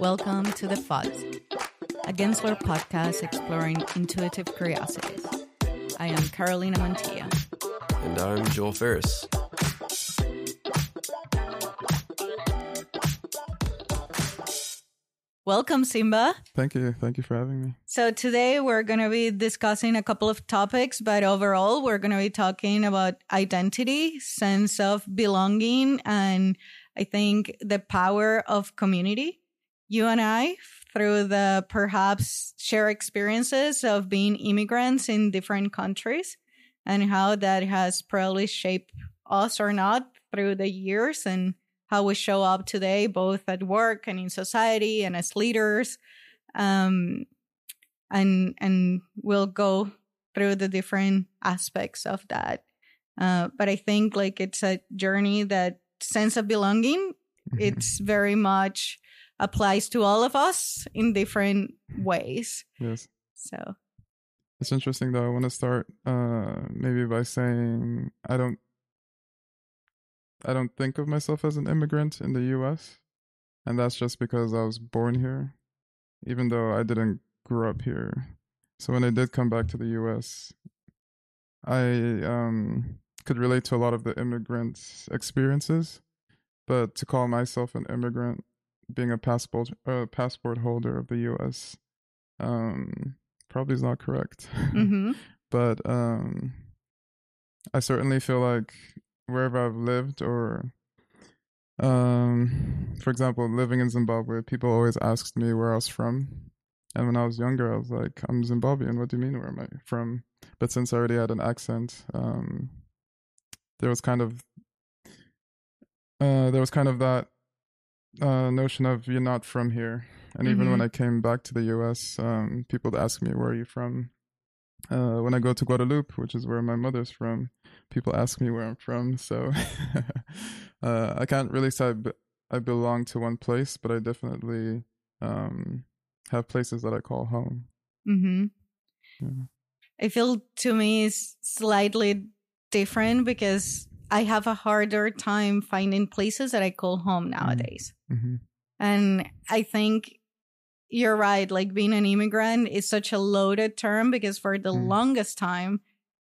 Welcome to The Fuzz, a Gensler podcast exploring intuitive curiosities. I am Carolina Montilla. And I'm Joel Fariss. Welcome, Simba. Thank you. Thank you for having me. So, today we're going to be discussing a couple of topics, but overall, we're going to be talking about identity, sense of belonging, and I think the power of community. You and I, through the perhaps share experiences of being immigrants in different countries and how that has probably shaped us or not through the years and how we show up today, both at work and in society and as leaders. Um, and, and we'll go through the different aspects of that. Uh, but I think like it's a journey that sense of belonging, it's very much applies to all of us in different ways. Yes. So It's interesting though. I want to start uh maybe by saying I don't I don't think of myself as an immigrant in the US. And that's just because I was born here, even though I didn't grow up here. So when I did come back to the US, I um could relate to a lot of the immigrant experiences. But to call myself an immigrant, being a passport uh, passport holder of the US, um probably is not correct. hmm but um I certainly feel like wherever I've lived or um for example living in Zimbabwe people always asked me where I was from. And when I was younger I was like I'm Zimbabwean. What do you mean where am I from? But since I already had an accent um there was kind of uh there was kind of that uh notion of you're not from here and even when Mhm. I came back to the US um people would ask me where are you from uh, when I go to Guadeloupe, which is where my mother's from, people ask me where I'm from. So uh, I can't really say I, be- I belong to one place, but I definitely um, have places that I call home. hmm Yeah. I feel to me is slightly different because I have a harder time finding places that I call home nowadays. Hmm And I think you're right. Like being an immigrant is such a loaded term because for the Mm. longest time,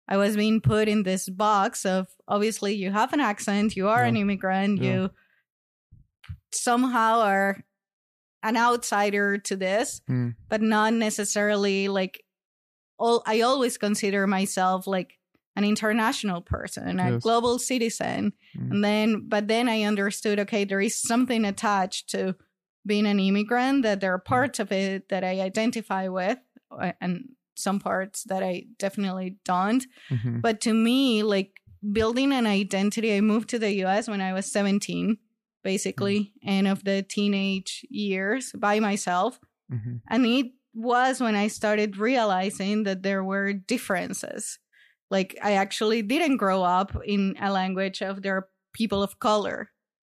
I was being put in this box of obviously you have an accent, you are an immigrant, Yeah. you somehow are an outsider to this, Mm. but not necessarily like all I always consider myself like an international person, a Yes. global citizen. Mm. And then but then I understood okay, there is something attached to being an immigrant that there are parts of it that I identify with and some parts that I definitely don't. hmm But to me, like building an identity, I moved to the US when I was 17, basically, end of the teenage years by myself. hmm And it was when I started realizing that there were differences. Like I actually didn't grow up in a language of there are people of color.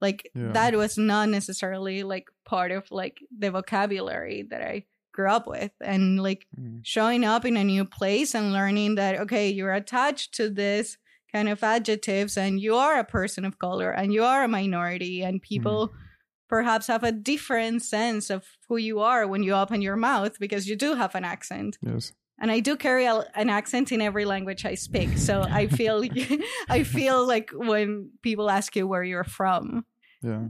Like Yeah. that was not necessarily like part of like the vocabulary that I grew up with. And like Mm. showing up in a new place and learning that okay you're attached to this kind of adjectives and you are a person of color and you are a minority and people perhaps have a different sense of who you are when you open your mouth because you do have an accent Yes. And i do carry a, an accent in every language i speak so i feel i feel like when people ask you where you're from Yeah.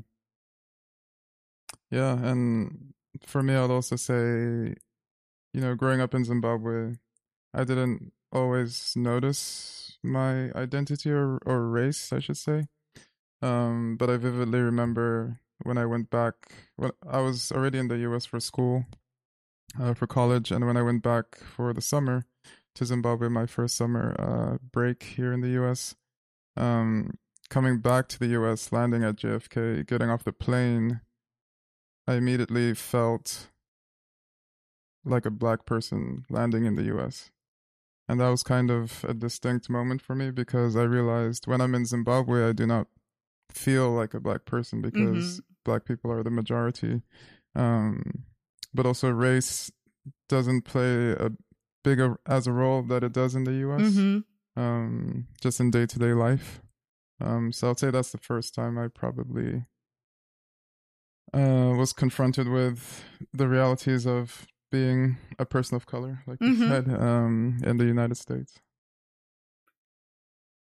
Yeah, and for me, I'd also say, you know, growing up in Zimbabwe, I didn't always notice my identity or, or race, I should say. Um, but I vividly remember when I went back, when I was already in the US for school, uh, for college, and when I went back for the summer to Zimbabwe, my first summer uh, break here in the US, um, coming back to the US, landing at JFK, getting off the plane, I immediately felt like a black person landing in the US. And that was kind of a distinct moment for me because I realized when I'm in Zimbabwe, I do not feel like a black person because black people are the majority. Um, but also, race doesn't play a bigger as a role that it does in the US, hmm um, just in day to day life. Um, so I'd say that's the first time I probably uh, was confronted with the realities of being a person of color, like you Mhm. said, um, in the United States.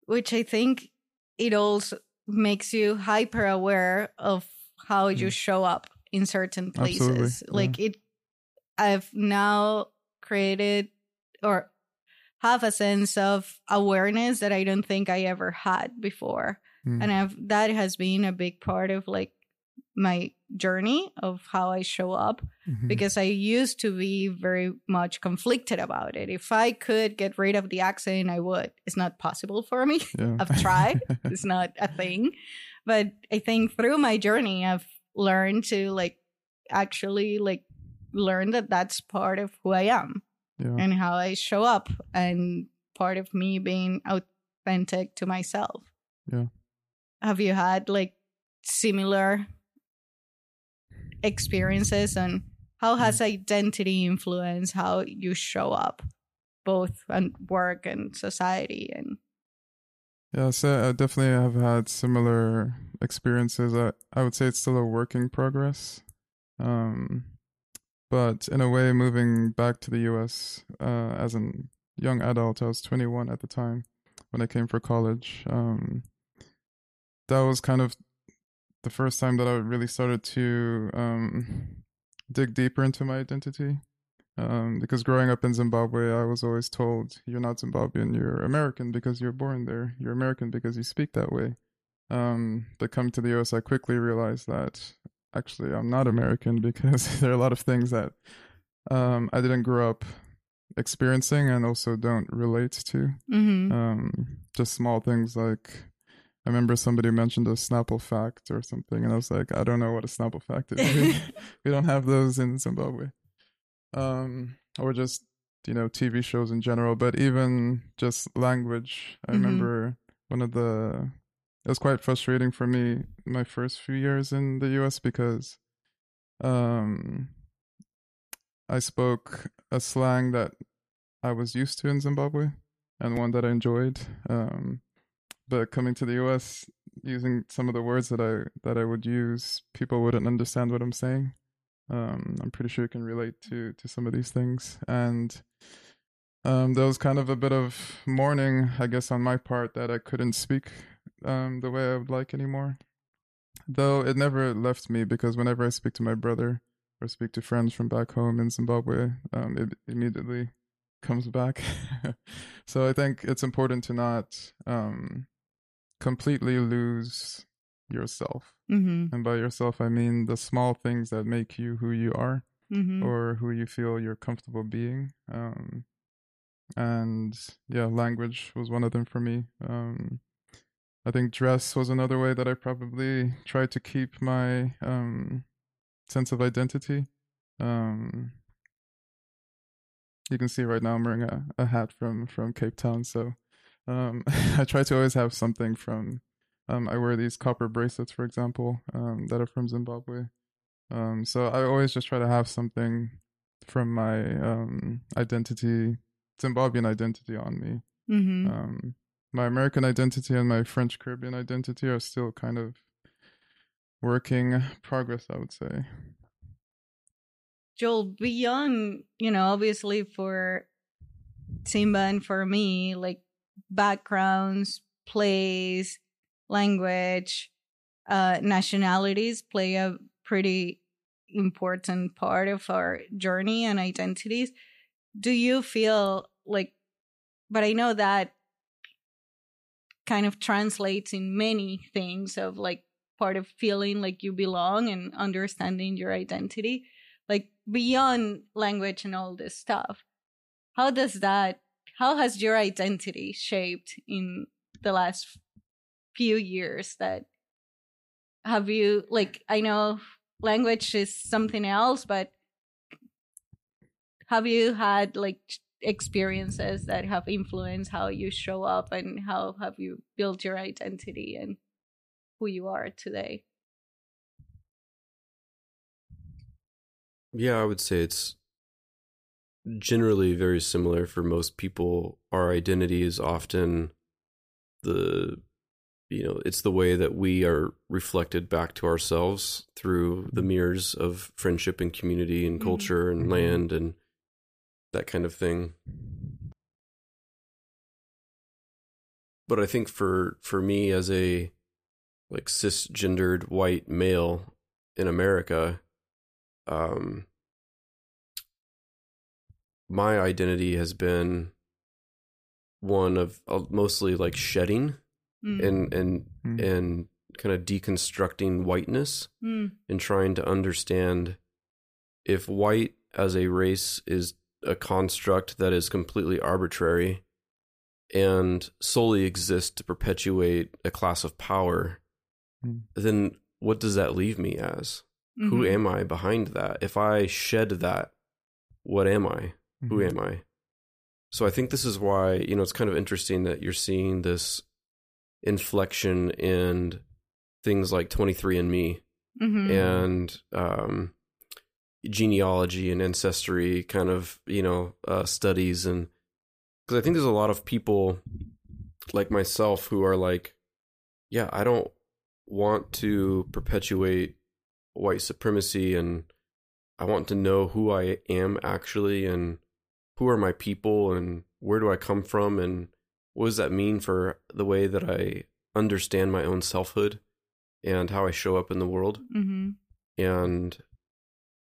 which I think it also makes you hyper aware of how you Mm. show up in certain places. Absolutely, yeah. Like it, I've now created or have a sense of awareness that I don't think I ever had before, Mm. and I've that has been a big part of like my journey of how I show up Mhm. because I used to be very much conflicted about it. If I could get rid of the accent, I would. It's not possible for me. yeah. I've tried. it's not a thing. But I think through my journey, I've learned to like actually like learn that that's part of who I am yeah. and how I show up and part of me being authentic to myself. Yeah. Have you had like similar experiences and how mm. has identity influenced how you show up both on work and society and Yeah, so I definitely have had similar experiences. I, I would say it's still a work in progress. Um, but in a way, moving back to the US uh, as a young adult, I was 21 at the time when I came for college. Um, that was kind of the first time that I really started to um, dig deeper into my identity. Um, because growing up in Zimbabwe, I was always told, you're not Zimbabwean, you're American because you're born there. You're American because you speak that way. Um, but coming to the US, I quickly realized that actually I'm not American because there are a lot of things that um, I didn't grow up experiencing and also don't relate to. Mhm. Um, just small things like I remember somebody mentioned a Snapple fact or something, and I was like, I don't know what a Snapple fact is. we, don't have those in Zimbabwe. Um, or just you know TV shows in general, but even just language. I Mhm. remember one of the. It was quite frustrating for me my first few years in the U.S. because, um, I spoke a slang that I was used to in Zimbabwe and one that I enjoyed. Um, but coming to the US, using some of the words that I that I would use, people wouldn't understand what I'm saying. Um, I'm pretty sure you can relate to to some of these things, and um, there was kind of a bit of mourning, I guess, on my part that I couldn't speak um, the way I would like anymore. Though it never left me because whenever I speak to my brother or speak to friends from back home in Zimbabwe, um, it immediately comes back. so I think it's important to not um, completely lose yourself. Mhm. And by yourself, I mean the small things that make you who you are Mhm. or who you feel you're comfortable being. Um, and yeah, language was one of them for me. Um, I think dress was another way that I probably tried to keep my um, sense of identity. Um, you can see right now I'm wearing a, a hat from from Cape Town, so um, I try to always have something from. Um, I wear these copper bracelets, for example, um, that are from Zimbabwe. Um, so I always just try to have something from my um, identity, Zimbabwean identity, on me. Mhm. My American identity and my French Caribbean identity are still kind of working progress, I would say. Joel, beyond, you know, obviously for Simba and for me, like backgrounds, plays, language, uh, nationalities play a pretty important part of our journey and identities. Do you feel like, but I know that kind of translates in many things of like part of feeling like you belong and understanding your identity like beyond language and all this stuff. How does that how has your identity shaped in the last few years that have you like i know language is something else but have you had like experiences that have influenced how you show up and how have you built your identity and who you are today Yeah, I would say it's generally very similar for most people. Our identity is often the you know, it's the way that we are reflected back to ourselves through the mirrors of friendship and community and Mhm. culture and Mhm. land and that kind of thing. But I think for for me as a like cisgendered white male in America, um, my identity has been one of uh, mostly like shedding Mm, and and Mm. and kind of deconstructing whiteness mm, and trying to understand if white as a race is a construct that is completely arbitrary and solely exists to perpetuate a class of power, Hmm. then what does that leave me as? Who mhm, am I behind that? If I shed that, what am I? Who Mhm. am I? So I think this is why, you know, it's kind of interesting that you're seeing this inflection in things like 23andMe mhm, and um, genealogy and ancestry kind of, you know, uh, studies. And because I think there's a lot of people like myself who are like, yeah, I don't want to perpetuate white supremacy and I want to know who I am actually and who are my people and where do I come from and what does that mean for the way that I understand my own selfhood and how I show up in the world mhm, and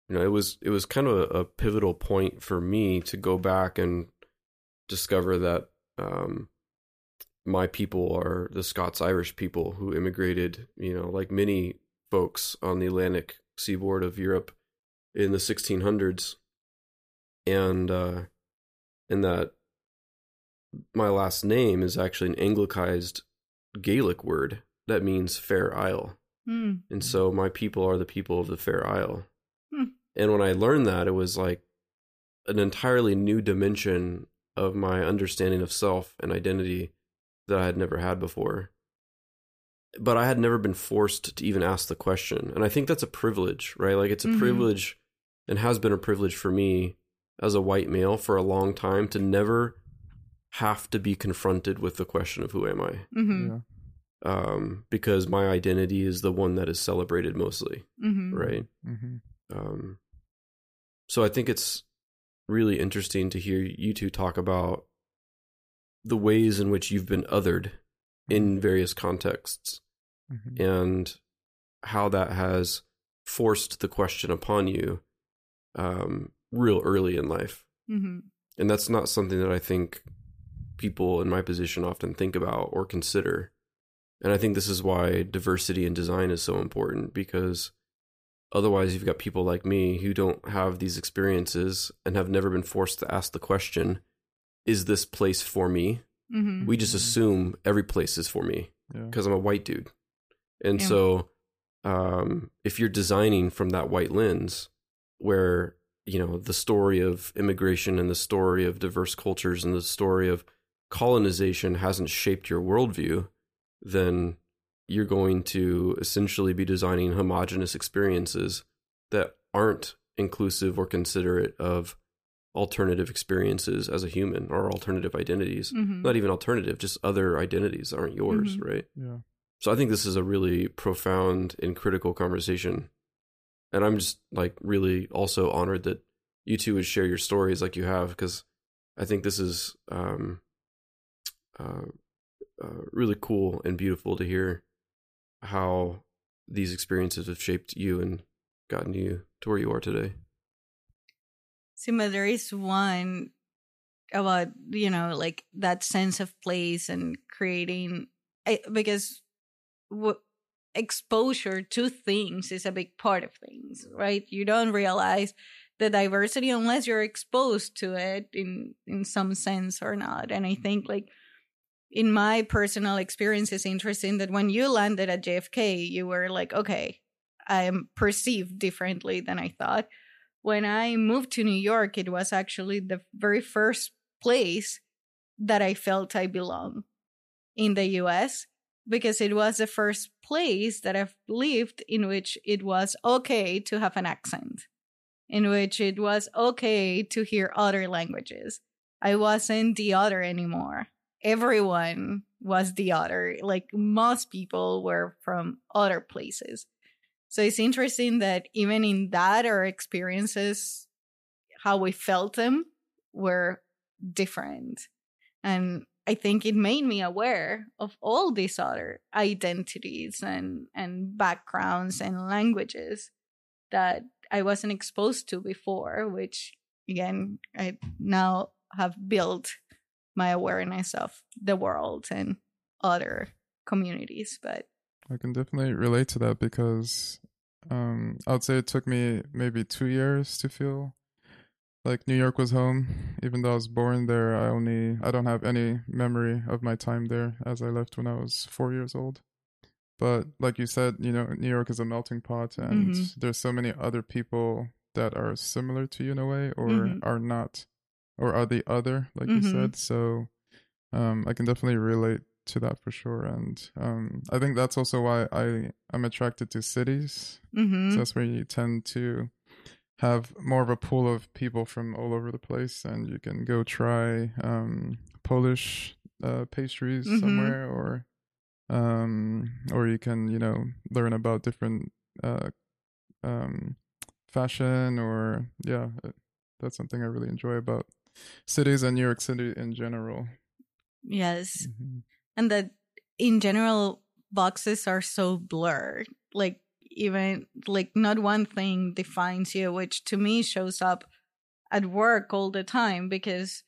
you know it was it was kind of a, a pivotal point for me to go back and discover that um my people are the Scots Irish people who immigrated, you know, like many folks on the Atlantic seaboard of Europe in the 1600s. And uh and that my last name is actually an anglicized Gaelic word that means fair isle. mm, And so my people are the people of the Fair Isle. And when I learned that, it was like an entirely new dimension of my understanding of self and identity that I had never had before. But I had never been forced to even ask the question. And I think that's a privilege, right? Like it's a Mhm. privilege and has been a privilege for me as a white male for a long time to never have to be confronted with the question of who am I? mhm, Yeah. Um, because my identity is the one that is celebrated mostly mhm, right? hmm Um, so I think it's really interesting to hear you two talk about the ways in which you've been othered in various contexts hmm and how that has forced the question upon you um, real early in life. mhm, And that's not something that I think people in my position often think about or consider. And I think this is why diversity in design is so important because otherwise you've got people like me who don't have these experiences and have never been forced to ask the question, is this place for me? mhm, We just assume every place is for me Yeah. because I'm a white dude. And Yeah. so um, if you're designing from that white lens where, you know, the story of immigration and the story of diverse cultures and the story of colonization hasn't shaped your worldview, then you're going to essentially be designing homogenous experiences that aren't inclusive or considerate of alternative experiences as a human or alternative identities. mhm, Not even alternative, just other identities that aren't yours, Mhm. right? Yeah. So I think this is a really profound and critical conversation. And I'm just like really also honored that you two would share your stories like you have because I think this is um, uh, uh, really cool and beautiful to hear how these experiences have shaped you and gotten you to where you are today. See, there is one about you know like that sense of place and creating I, because w- exposure to things is a big part of things, right? You don't realize the diversity unless you're exposed to it in in some sense or not. And I think like in my personal experience, it's interesting that when you landed at JFK, you were like, okay, I am perceived differently than I thought when I moved to New York, it was actually the very first place that I felt I belong in the US because it was the first place that I've lived in which it was okay to have an accent, in which it was okay to hear other languages. I wasn't the other anymore. Everyone was the other. Like most people were from other places. So it's interesting that even in that, our experiences, how we felt them, were different. And I think it made me aware of all these other identities and, and backgrounds and languages that I wasn't exposed to before, which again, I now have built my awareness of the world and other communities. But I can definitely relate to that because um, I would say it took me maybe two years to feel like New York was home. Even though I was born there, I only I don't have any memory of my time there as I left when I was four years old. But like you said, you know, New York is a melting pot, and Mhm. there's so many other people that are similar to you in a way, or Mhm. are not, or are the other, like you Mhm. said. So, um, I can definitely relate to that for sure, and um, I think that's also why I am attracted to cities mhm. so that's where you tend to have more of a pool of people from all over the place, and you can go try um, Polish uh, pastries Mhm. somewhere, or um, or you can you know learn about different uh, um, fashion, or yeah, that's something I really enjoy about cities and New York City in general. yes. Mhm. and that in general boxes are so blurred like even like not one thing defines you which to me shows up at work all the time because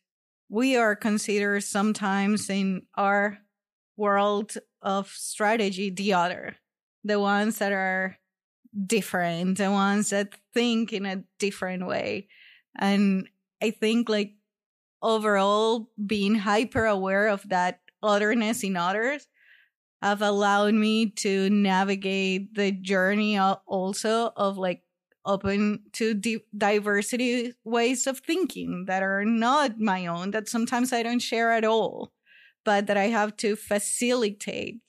we are considered sometimes in our world of strategy the other the ones that are different the ones that think in a different way and i think like overall being hyper aware of that otherness in others have allowed me to navigate the journey also of like open to di- diversity ways of thinking that are not my own that sometimes i don't share at all but that i have to facilitate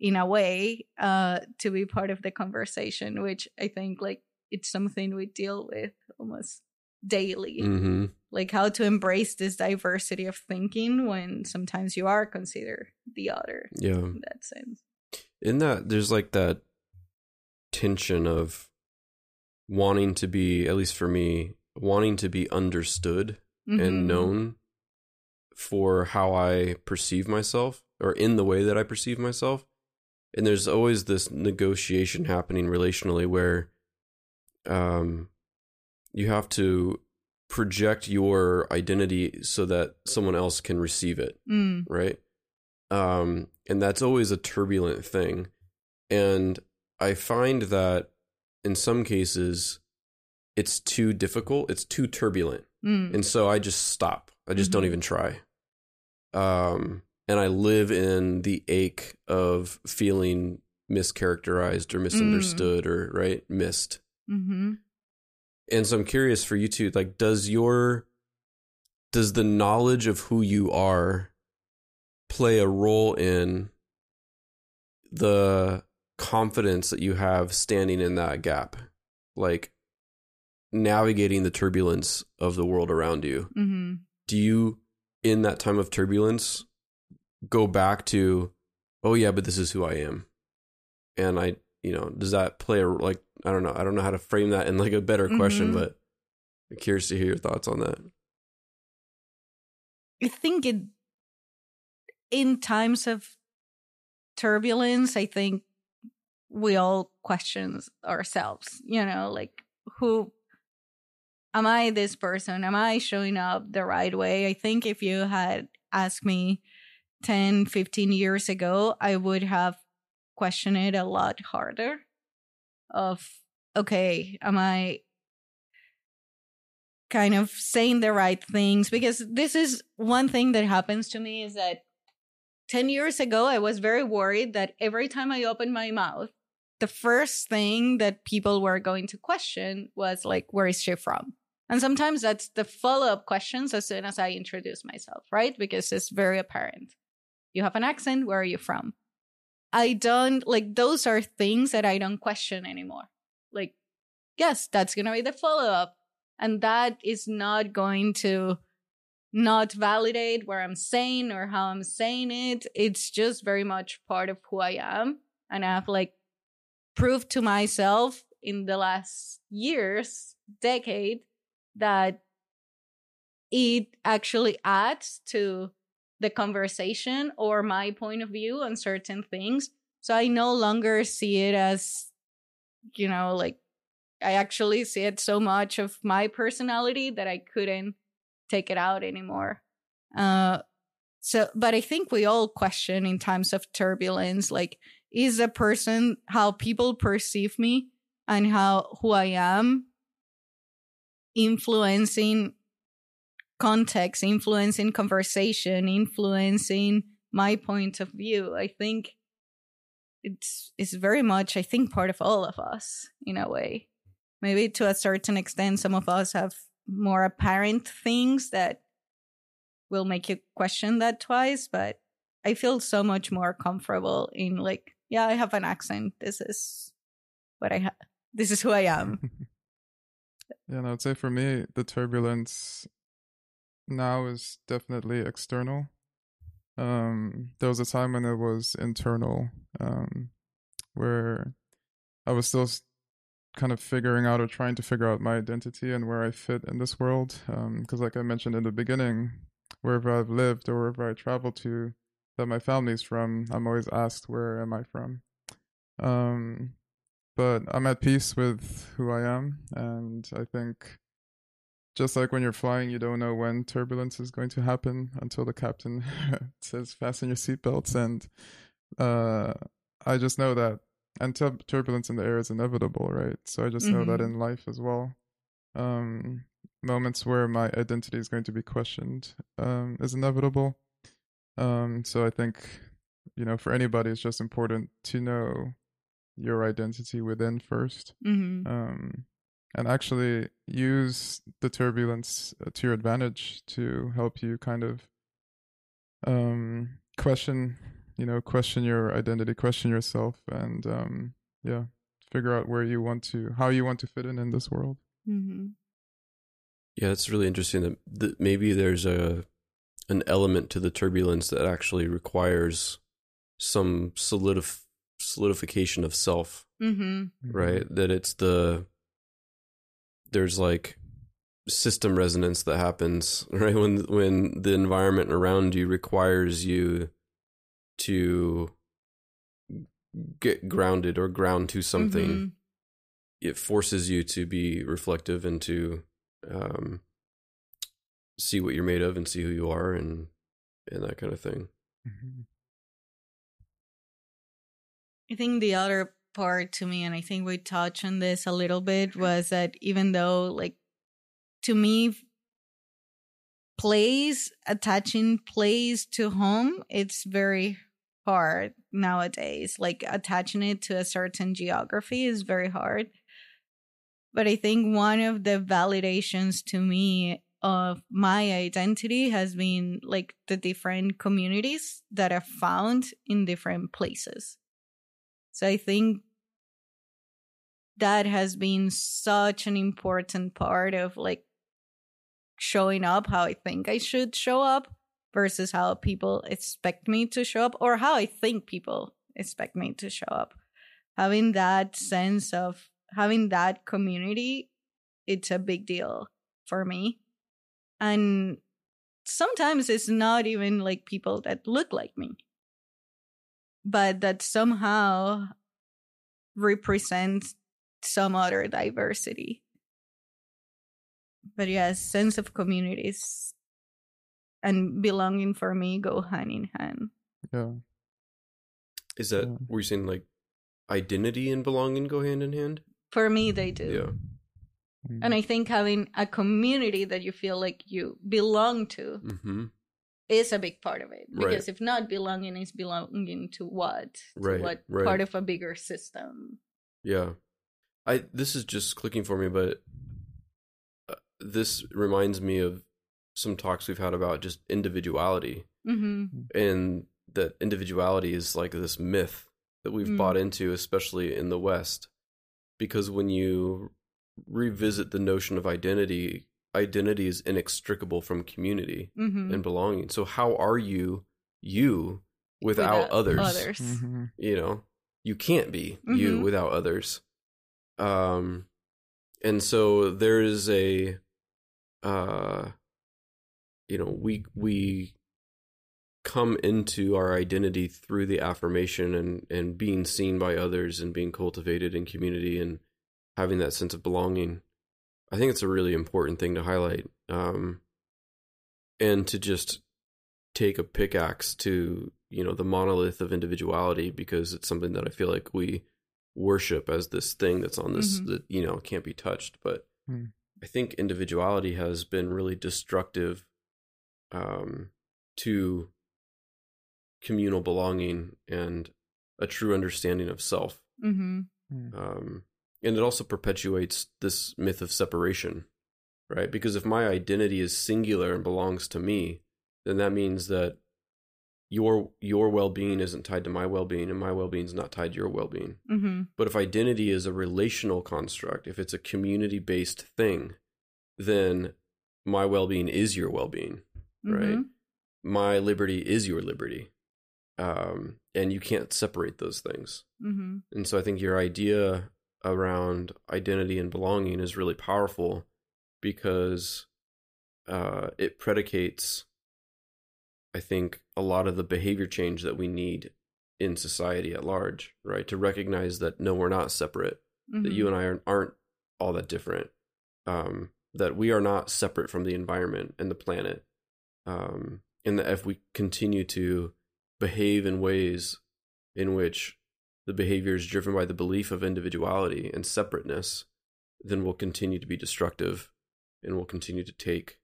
in a way uh to be part of the conversation which i think like it's something we deal with almost daily hmm like how to embrace this diversity of thinking when sometimes you are considered the other Yeah. in that sense. in that there's like that tension of wanting to be at least for me wanting to be understood Mhm. and known for how i perceive myself or in the way that i perceive myself and there's always this negotiation happening relationally where um you have to project your identity so that someone else can receive it Mm, right? Um, and that's always a turbulent thing. And I find that in some cases, it's too difficult, it's too turbulent. mm, And so I just stop. I just don't Mhm. even try. Um, and I live in the ache of feeling mischaracterized or misunderstood or, right, missed. mhm. And so I'm curious for you too, like, does your does the knowledge of who you are play a role in the confidence that you have standing in that gap? Like navigating the turbulence of the world around you. Mhm. Do you in that time of turbulence go back to, oh yeah, but this is who I am. And I you know, does that play a like I don't know, I don't know how to frame that in like a better question, Mhm. but I'm curious to hear your thoughts on that. I think it in times of turbulence, I think we all question ourselves, you know, like who am I this person? Am I showing up the right way? I think if you had asked me 10, 15 years ago, I would have questioned it a lot harder of okay, am I kind of saying the right things? Because this is one thing that happens to me is that 10 years ago I was very worried that every time I opened my mouth the first thing that people were going to question was like where is she from? And sometimes that's the follow-up questions as soon as I introduce myself right? Because it's very apparent. You have an accent where are you from I don't like those are things that I don't question anymore like yes that's going to be the follow-up and that is not going to not validate where I'm saying or how I'm saying it. It's just very much part of who I am. And I've like proved to myself in the last years, decade, that it actually adds to the conversation or my point of view on certain things. So I no longer see it as, you know, like I actually see it so much of my personality that I couldn't take it out anymore. Uh, so, but I think we all question in times of turbulence, like, is a person how people perceive me and how who I am influencing context, influencing conversation, influencing my point of view. I think it's it's very much I think part of all of us in a way. Maybe to a certain extent some of us have more apparent things that will make you question that twice, but I feel so much more comfortable in like, yeah, I have an accent. This is what I have. This is who I am. yeah, and I would say for me, the turbulence now is definitely external. Um, there was a time when it was internal, um, where I was still kind of figuring out or trying to figure out my identity and where I fit in this world. Because, um, like I mentioned in the beginning, wherever I've lived or wherever I travel to, that my family's from, I'm always asked, "Where am I from?" Um, but I'm at peace with who I am, and I think just like when you're flying, you don't know when turbulence is going to happen until the captain says fasten your seatbelts. And uh, I just know that, and tur- turbulence in the air is inevitable, right? So I just mm-hmm. know that mm-hmm. in life as well. Um, moments where my identity is going to be questioned um, is inevitable. Um, so I think, you know, for anybody, it's just important to know your identity within 1st mm-hmm. um, and actually use the turbulence uh, to your advantage to help you kind of um, question you know question your identity question yourself and um, yeah figure out where you want to how you want to fit in in this world mm-hmm. yeah it's really interesting that, that maybe there's a an element to the turbulence that actually requires some solidif- solidification of self mm-hmm. right that it's the there's like system resonance that happens right when when the environment around you requires you to get grounded or ground to something mm-hmm. it forces you to be reflective and to um, see what you're made of and see who you are and and that kind of thing mm-hmm. i think the other part to me, and I think we touched on this a little bit, was that even though, like, to me, place, attaching place to home, it's very hard nowadays. Like, attaching it to a certain geography is very hard. But I think one of the validations to me of my identity has been like the different communities that I've found in different places. So I think that has been such an important part of like showing up how I think I should show up versus how people expect me to show up or how I think people expect me to show up. Having that sense of having that community, it's a big deal for me. And sometimes it's not even like people that look like me, but that somehow represent some other diversity. But yes, sense of communities and belonging for me go hand in hand. Yeah. Is that yeah. were you saying like identity and belonging go hand in hand? For me they do. Yeah. Mm. And I think having a community that you feel like you belong to mm-hmm. is a big part of it. Because right. if not belonging is belonging to what? To right. what right. part of a bigger system? Yeah. I this is just clicking for me, but uh, this reminds me of some talks we've had about just individuality, mm-hmm. and that individuality is like this myth that we've mm. bought into, especially in the West, because when you revisit the notion of identity identity is inextricable from community hmm and belonging. So how are you you without, others? Others. hmm You know, you can't be you Mhm. without others. Um, and so there is a, uh, you know, we we come into our identity through the affirmation and and being seen by others and being cultivated in community and having that sense of belonging. I think it's a really important thing to highlight. Um, and to just take a pickaxe to you know the monolith of individuality because it's something that I feel like we worship as this thing that's on this Mhm. that you know can't be touched. But Hmm. I think individuality has been really destructive um, to communal belonging and a true understanding of self. hmm Um, and it also perpetuates this myth of separation, right? Because if my identity is singular and belongs to me, then that means that your your well-being isn't tied to my well-being and my well-being is not tied to your well-being. hmm But if identity is a relational construct, if it's a community-based thing, then my well-being is your well-being, right? My liberty is your liberty. Um, and you can't separate those things. hmm And so I think your idea around identity and belonging is really powerful because uh, it predicates, I think, a lot of the behavior change that we need in society at large, right? To recognize that no, we're not separate, that you and I aren't, aren't all that different, um, that we are not separate from the environment and the planet. Um, and that if we continue to behave in ways in which the behavior is driven by the belief of individuality and separateness, then we'll continue to be destructive and we'll continue to take,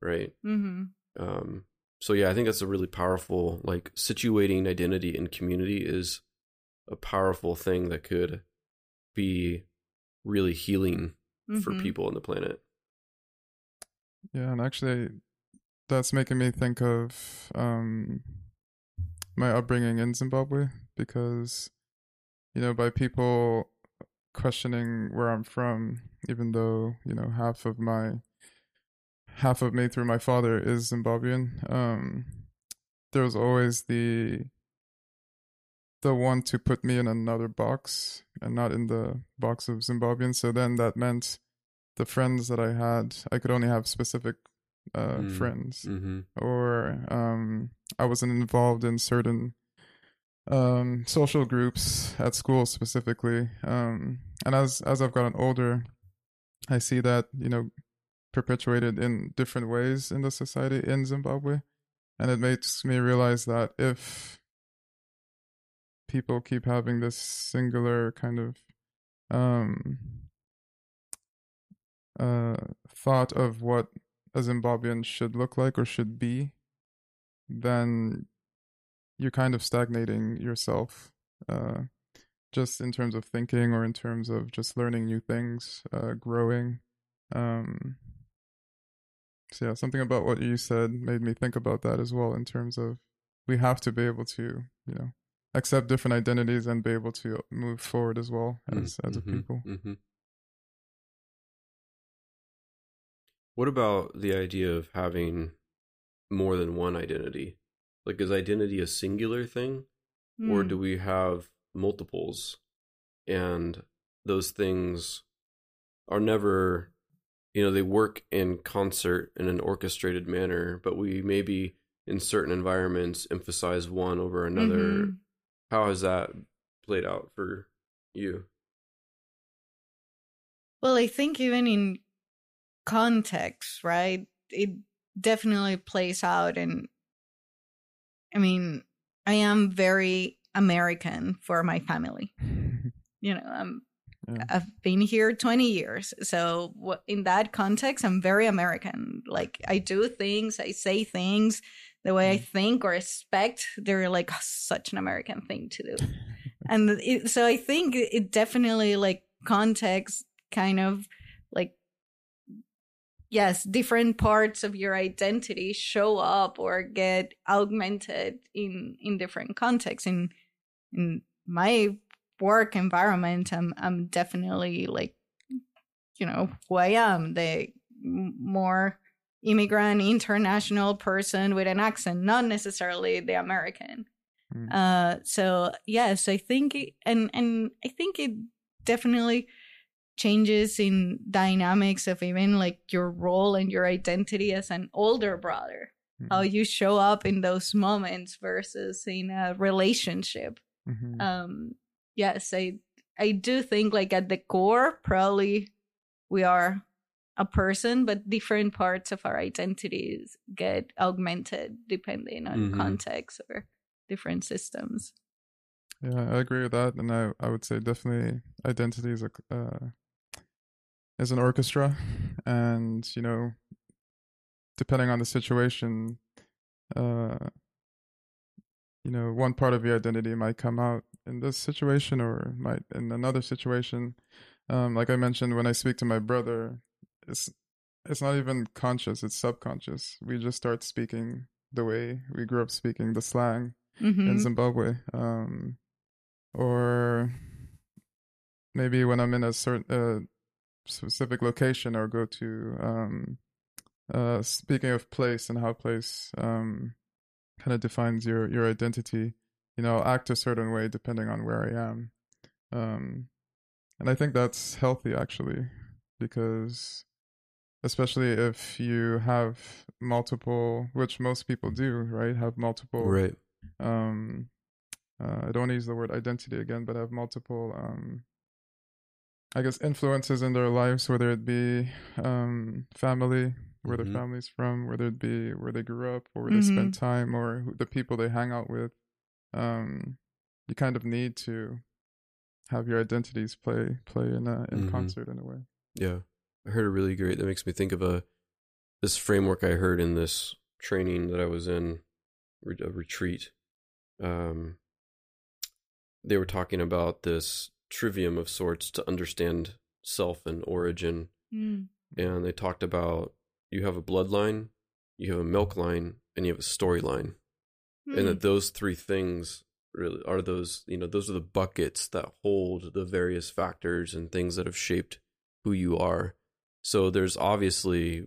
right? hmm Um, so yeah, I think that's a really powerful, like situating identity and community is a powerful thing that could be really healing for Mhm. people on the planet. Yeah, and actually, that's making me think of um, my upbringing in Zimbabwe because, you know, by people questioning where I'm from, even though you know half of my half of me through my father is Zimbabwean, um, there was always the the one to put me in another box and not in the box of Zimbabwean. So then that meant the friends that I had, I could only have specific uh, Mm. friends, Mm-hmm. or um, I wasn't involved in certain um, social groups at school specifically. Um, and as as I've gotten older, I see that you know perpetuated in different ways in the society in Zimbabwe, and it makes me realize that if people keep having this singular kind of um uh thought of what a Zimbabwean should look like or should be, then you're kind of stagnating yourself, uh, just in terms of thinking or in terms of just learning new things, uh, growing. Um, so yeah, something about what you said made me think about that as well. In terms of we have to be able to, you know, accept different identities and be able to move forward as well as as a people. hmm What about the idea of having more than one identity? Like, is identity a singular thing, or Mm. do we have multiples? And those things are never, you know, they work in concert in an orchestrated manner, but we maybe in certain environments emphasize one over another. Mhm. How has that played out for you? Well, I think even in context, right? It definitely plays out. And I mean, I am very American for my family. You know, I'm Yeah. I've been here 20 years. So in that context, I'm very American. Like I do things, I say things the way I mm. think or expect. They're like such an American thing to do. and it, so I think it definitely like context kind of like yes, different parts of your identity show up or get augmented in in different contexts. In in my work environment, I'm I'm definitely like you know who I am, the more immigrant international person with an accent not necessarily the american Mm. uh so yes i think it, and and i think it definitely changes in dynamics of even like your role and your identity as an older brother Mm. how you show up in those moments versus in a relationship Mhm. um yes i i do think like at the core probably we are a person but different parts of our identities get augmented depending on Mhm. context or different systems Yeah, I agree with that, and I I would say definitely identity is a uh, is an orchestra, and you know, depending on the situation, uh, you know, one part of your identity might come out in this situation or might in another situation. Um, like I mentioned, when I speak to my brother, it's it's not even conscious; it's subconscious. We just start speaking the way we grew up speaking, the slang Mhm. in Zimbabwe. Um, or maybe when I'm in a certain uh, specific location or go to um, uh, speaking of place and how place um, kind of defines your your identity. You know, act a certain way depending on where I am, um, and I think that's healthy actually, because especially if you have multiple, which most people do, right? Have multiple Right. um uh, I don't want to use the word identity again, but have multiple um I guess influences in their lives, whether it be um family, where Mhm. their family's from, whether it be where they grew up or where they spend time or the people they hang out with. Um you kind of need to have your identities play play in a, in Mhm. concert in a way. Yeah. I heard a really great that makes me think of a this framework I heard in this training that I was in a retreat. Um they were talking about this trivium of sorts to understand self and origin Mm. and they talked about you have a bloodline, you have a milk line, and you have a storyline. And Mm. that those three things really are those you know those are the buckets that hold the various factors and things that have shaped who you are. So there's obviously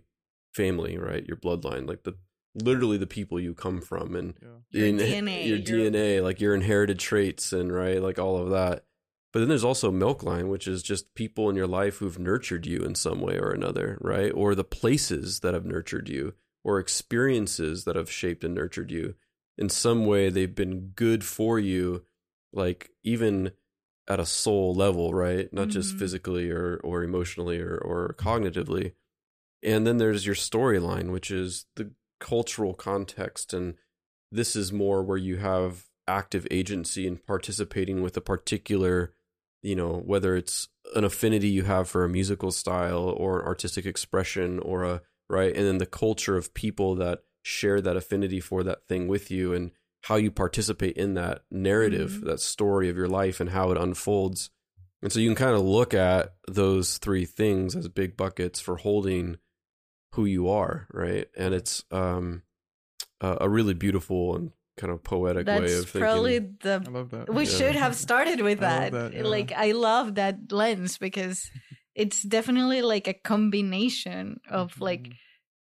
family right? Your bloodline like the literally the people you come from and Yeah. Your in- DNA, your your- dna like your inherited traits and right like all of that. But then there's also milk line which is just people in your life who've nurtured you in some way or another right? Or the places that have nurtured you or experiences that have shaped and nurtured you in some way they've been good for you like even at a soul level right? Not just Mhm. physically or or emotionally or or cognitively. And then there's your storyline which is the cultural context and this is more where you have active agency in participating with a particular you know whether it's an affinity you have for a musical style or artistic expression or a right? And then the culture of people that share that affinity for that thing with you and how you participate in that narrative Mhm. that story of your life and how it unfolds and so you can kind of look at those three things as big buckets for holding who you are right and it's um a, a really beautiful and kind of poetic way of thinking probably I the love that. we Yeah. should have started with that. love that, yeah. Like I love that lens because it's definitely like a combination of like Mhm.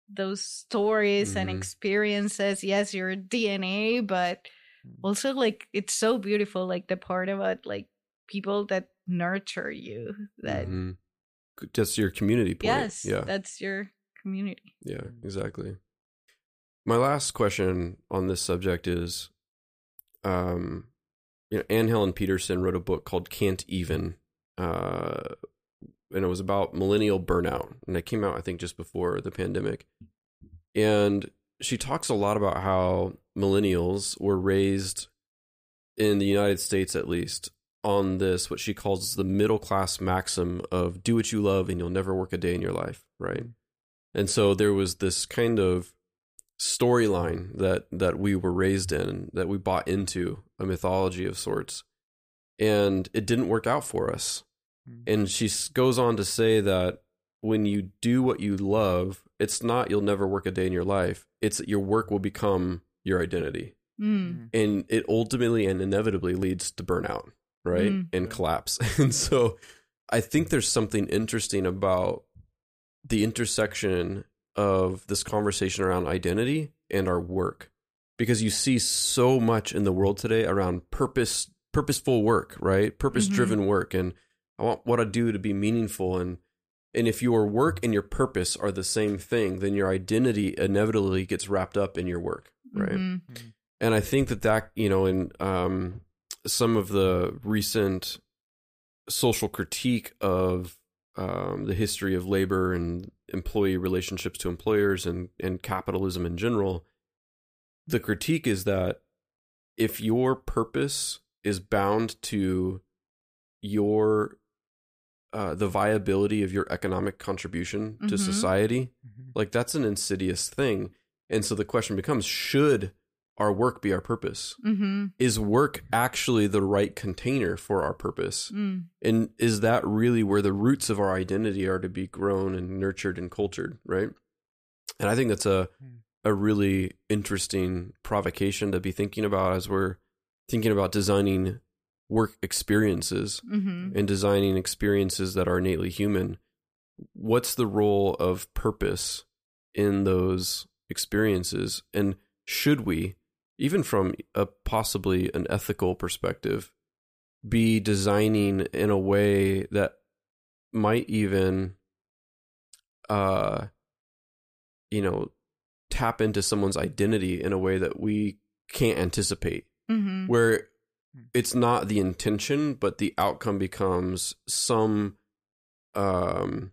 Those stories and Mhm. experiences. Yes, your DNA, but Mhm. also like it's so beautiful like the part about like people that nurture you that Mhm. just your community point yes yeah that's your community Yeah, Mm. exactly. My last question on this subject is um you know Anne Helen Petersen wrote a book called Can't Even uh and it was about millennial burnout and it came out I think just before the pandemic. And she talks a lot about how millennials were raised in the United States at least on this what she calls the middle class maxim of do what you love and you'll never work a day in your life, right? And so there was this kind of storyline that that we were raised in, that we bought into, a mythology of sorts. And it didn't work out for us. Mm. And she goes on to say that when you do what you love, it's not you'll never work a day in your life. It's that your work will become your identity. Mm. And it ultimately and inevitably leads to burnout, right? Mm. And collapse. And so I think there's something interesting about the intersection of this conversation around identity and our work because you see so much in the world today around purpose purposeful work right purpose driven work and i want what i do to be meaningful and and if your work and your purpose are the same thing then your identity inevitably gets wrapped up in your work right Mhm. and I think that that you know in um, some of the recent social critique of um, the history of labor and employee relationships to employers and and capitalism in general, the critique is that if your purpose is bound to your uh, the viability of your economic contribution to Mhm. society, Mhm. like that's an insidious thing. And so the question becomes should our work be our purpose? Mhm. Is work actually the right container for our purpose? Mm. And is that really where the roots of our identity are to be grown and nurtured and cultured, right? And I think that's a Hmm. a really interesting provocation to be thinking about as we're thinking about designing work experiences Mhm. and designing experiences that are innately human, what's the role of purpose in those experiences? And should we, even from a possibly an ethical perspective, be designing in a way that might even, uh, you know, tap into someone's identity in a way that we can't anticipate? Mhm. where. It's not the intention but the outcome becomes some um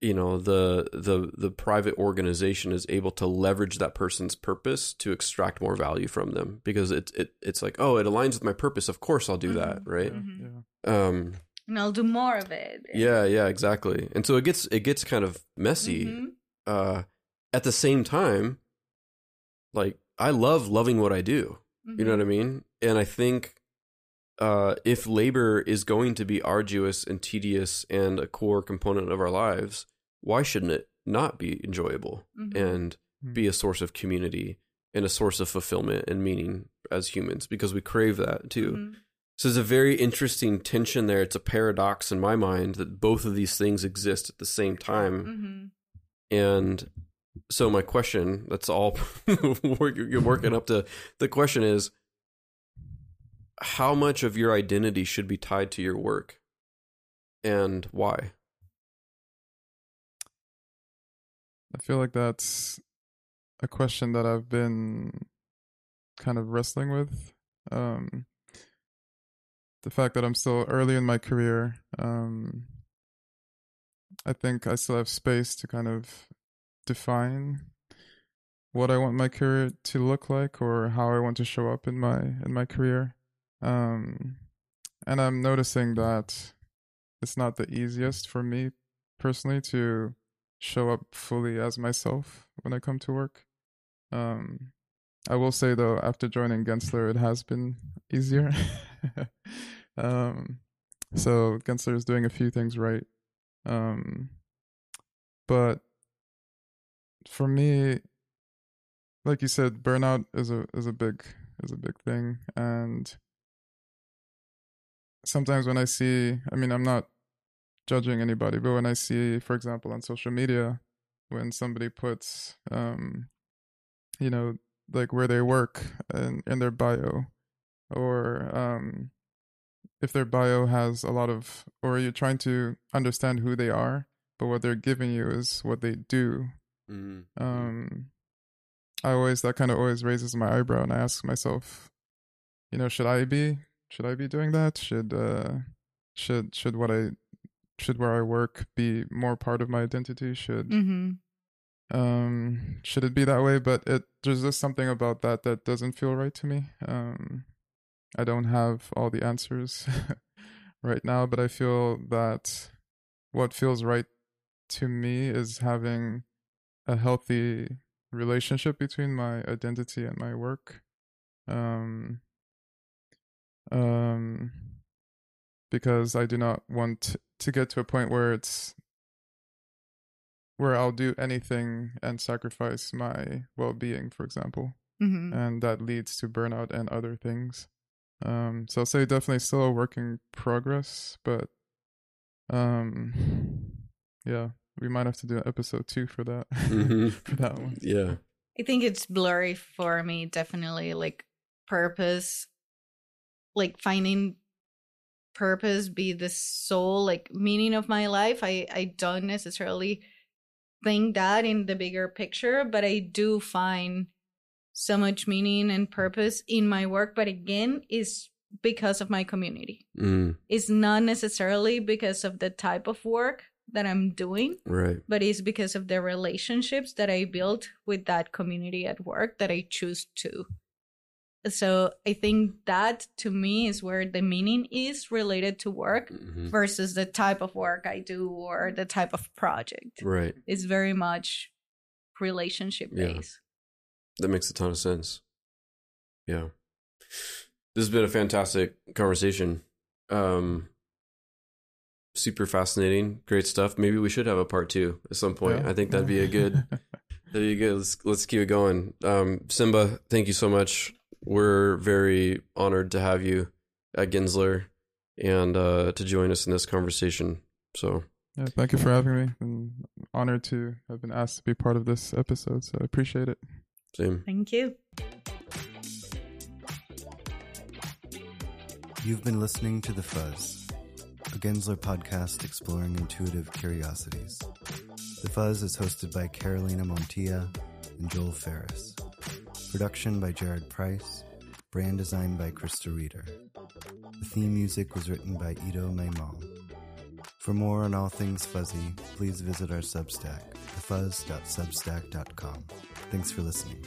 you know the the the private organization is able to leverage that person's purpose to extract more value from them because it it it's like oh it aligns with my purpose of course I'll do that Mhm. right Yeah, Mhm. um And I'll do more of it. yeah yeah exactly and so it gets it gets kind of messy Mhm. uh at the same time like I love loving what I do you know what I mean? And I think uh, if labor is going to be arduous and tedious and a core component of our lives, why shouldn't it not be enjoyable Mhm. and Mhm. be a source of community and a source of fulfillment and meaning as humans? Because we crave that too. Mhm. So there's a very interesting tension there. It's a paradox in my mind that both of these things exist at the same time. Mhm. And so my question, that's all you're working up to. The question is, how much of your identity should be tied to your work, and why? I feel like that's a question that I've been kind of wrestling with. Um, the fact that I'm still early in my career, um, I think I still have space to kind of define what I want my career to look like or how I want to show up in my in my career. Um, and I'm noticing that it's not the easiest for me personally to show up fully as myself when I come to work. Um, I will say though, after joining Gensler, it has been easier. um, so Gensler is doing a few things right. Um, but for me, like you said, burnout is a is a big is a big thing, and sometimes when I see, I mean, I'm not judging anybody, but when I see, for example, on social media, when somebody puts, um, you know, like where they work in, in their bio, or um, if their bio has a lot of, or you're trying to understand who they are, but what they're giving you is what they do. Mm-hmm. Um, I always that kind of always raises my eyebrow, and I ask myself, you know, should I be should I be doing that? Should uh, should should what I should where I work be more part of my identity? Should Mhm. um should it be that way? But it there's just something about that that doesn't feel right to me. Um, I don't have all the answers right now, but I feel that what feels right to me is having a healthy relationship between my identity and my work. Um, um, because I do not want to get to a point where it's where I'll do anything and sacrifice my well-being, for example, Mhm. and that leads to burnout and other things. Um, so I'll say definitely still a work in progress, but um, yeah, we might have to do an episode two for that Mhm. for that one. Yeah. I think it's blurry for me, definitely. Like purpose, like finding purpose be the sole like meaning of my life. I I don't necessarily think that in the bigger picture, but I do find so much meaning and purpose in my work. But again, is because of my community. Mm, It's not necessarily because of the type of work that I'm doing right. but it's because of the relationships that I built with that community at work that I choose to. So I think that to me is where the meaning is related to work Mhm. versus the type of work I do or the type of project. Right. It's very much relationship Yeah. based. That makes a ton of sense. Yeah. This has been a fantastic conversation. Um super fascinating, great stuff. Maybe we should have a part 2 at some point. Yeah. I think that'd be a good that'd be good. Let's let's keep it going. Um Simba, thank you so much. We're very honored to have you at Gensler and uh to join us in this conversation. So, yeah, thank you for having me. And honored to have been asked to be part of this episode. So I appreciate it. same. Thank you. You've been listening to The Fuzz, a Gensler podcast exploring intuitive curiosities. The Fuzz is hosted by Carolina Montilla and Joel Fariss. Production by Jared Price. Brand design by Krista Reeder. The theme music was written by Ido Maimon. For more on all things fuzzy, please visit our Substack, thefuzz.substack.com. Thanks for listening.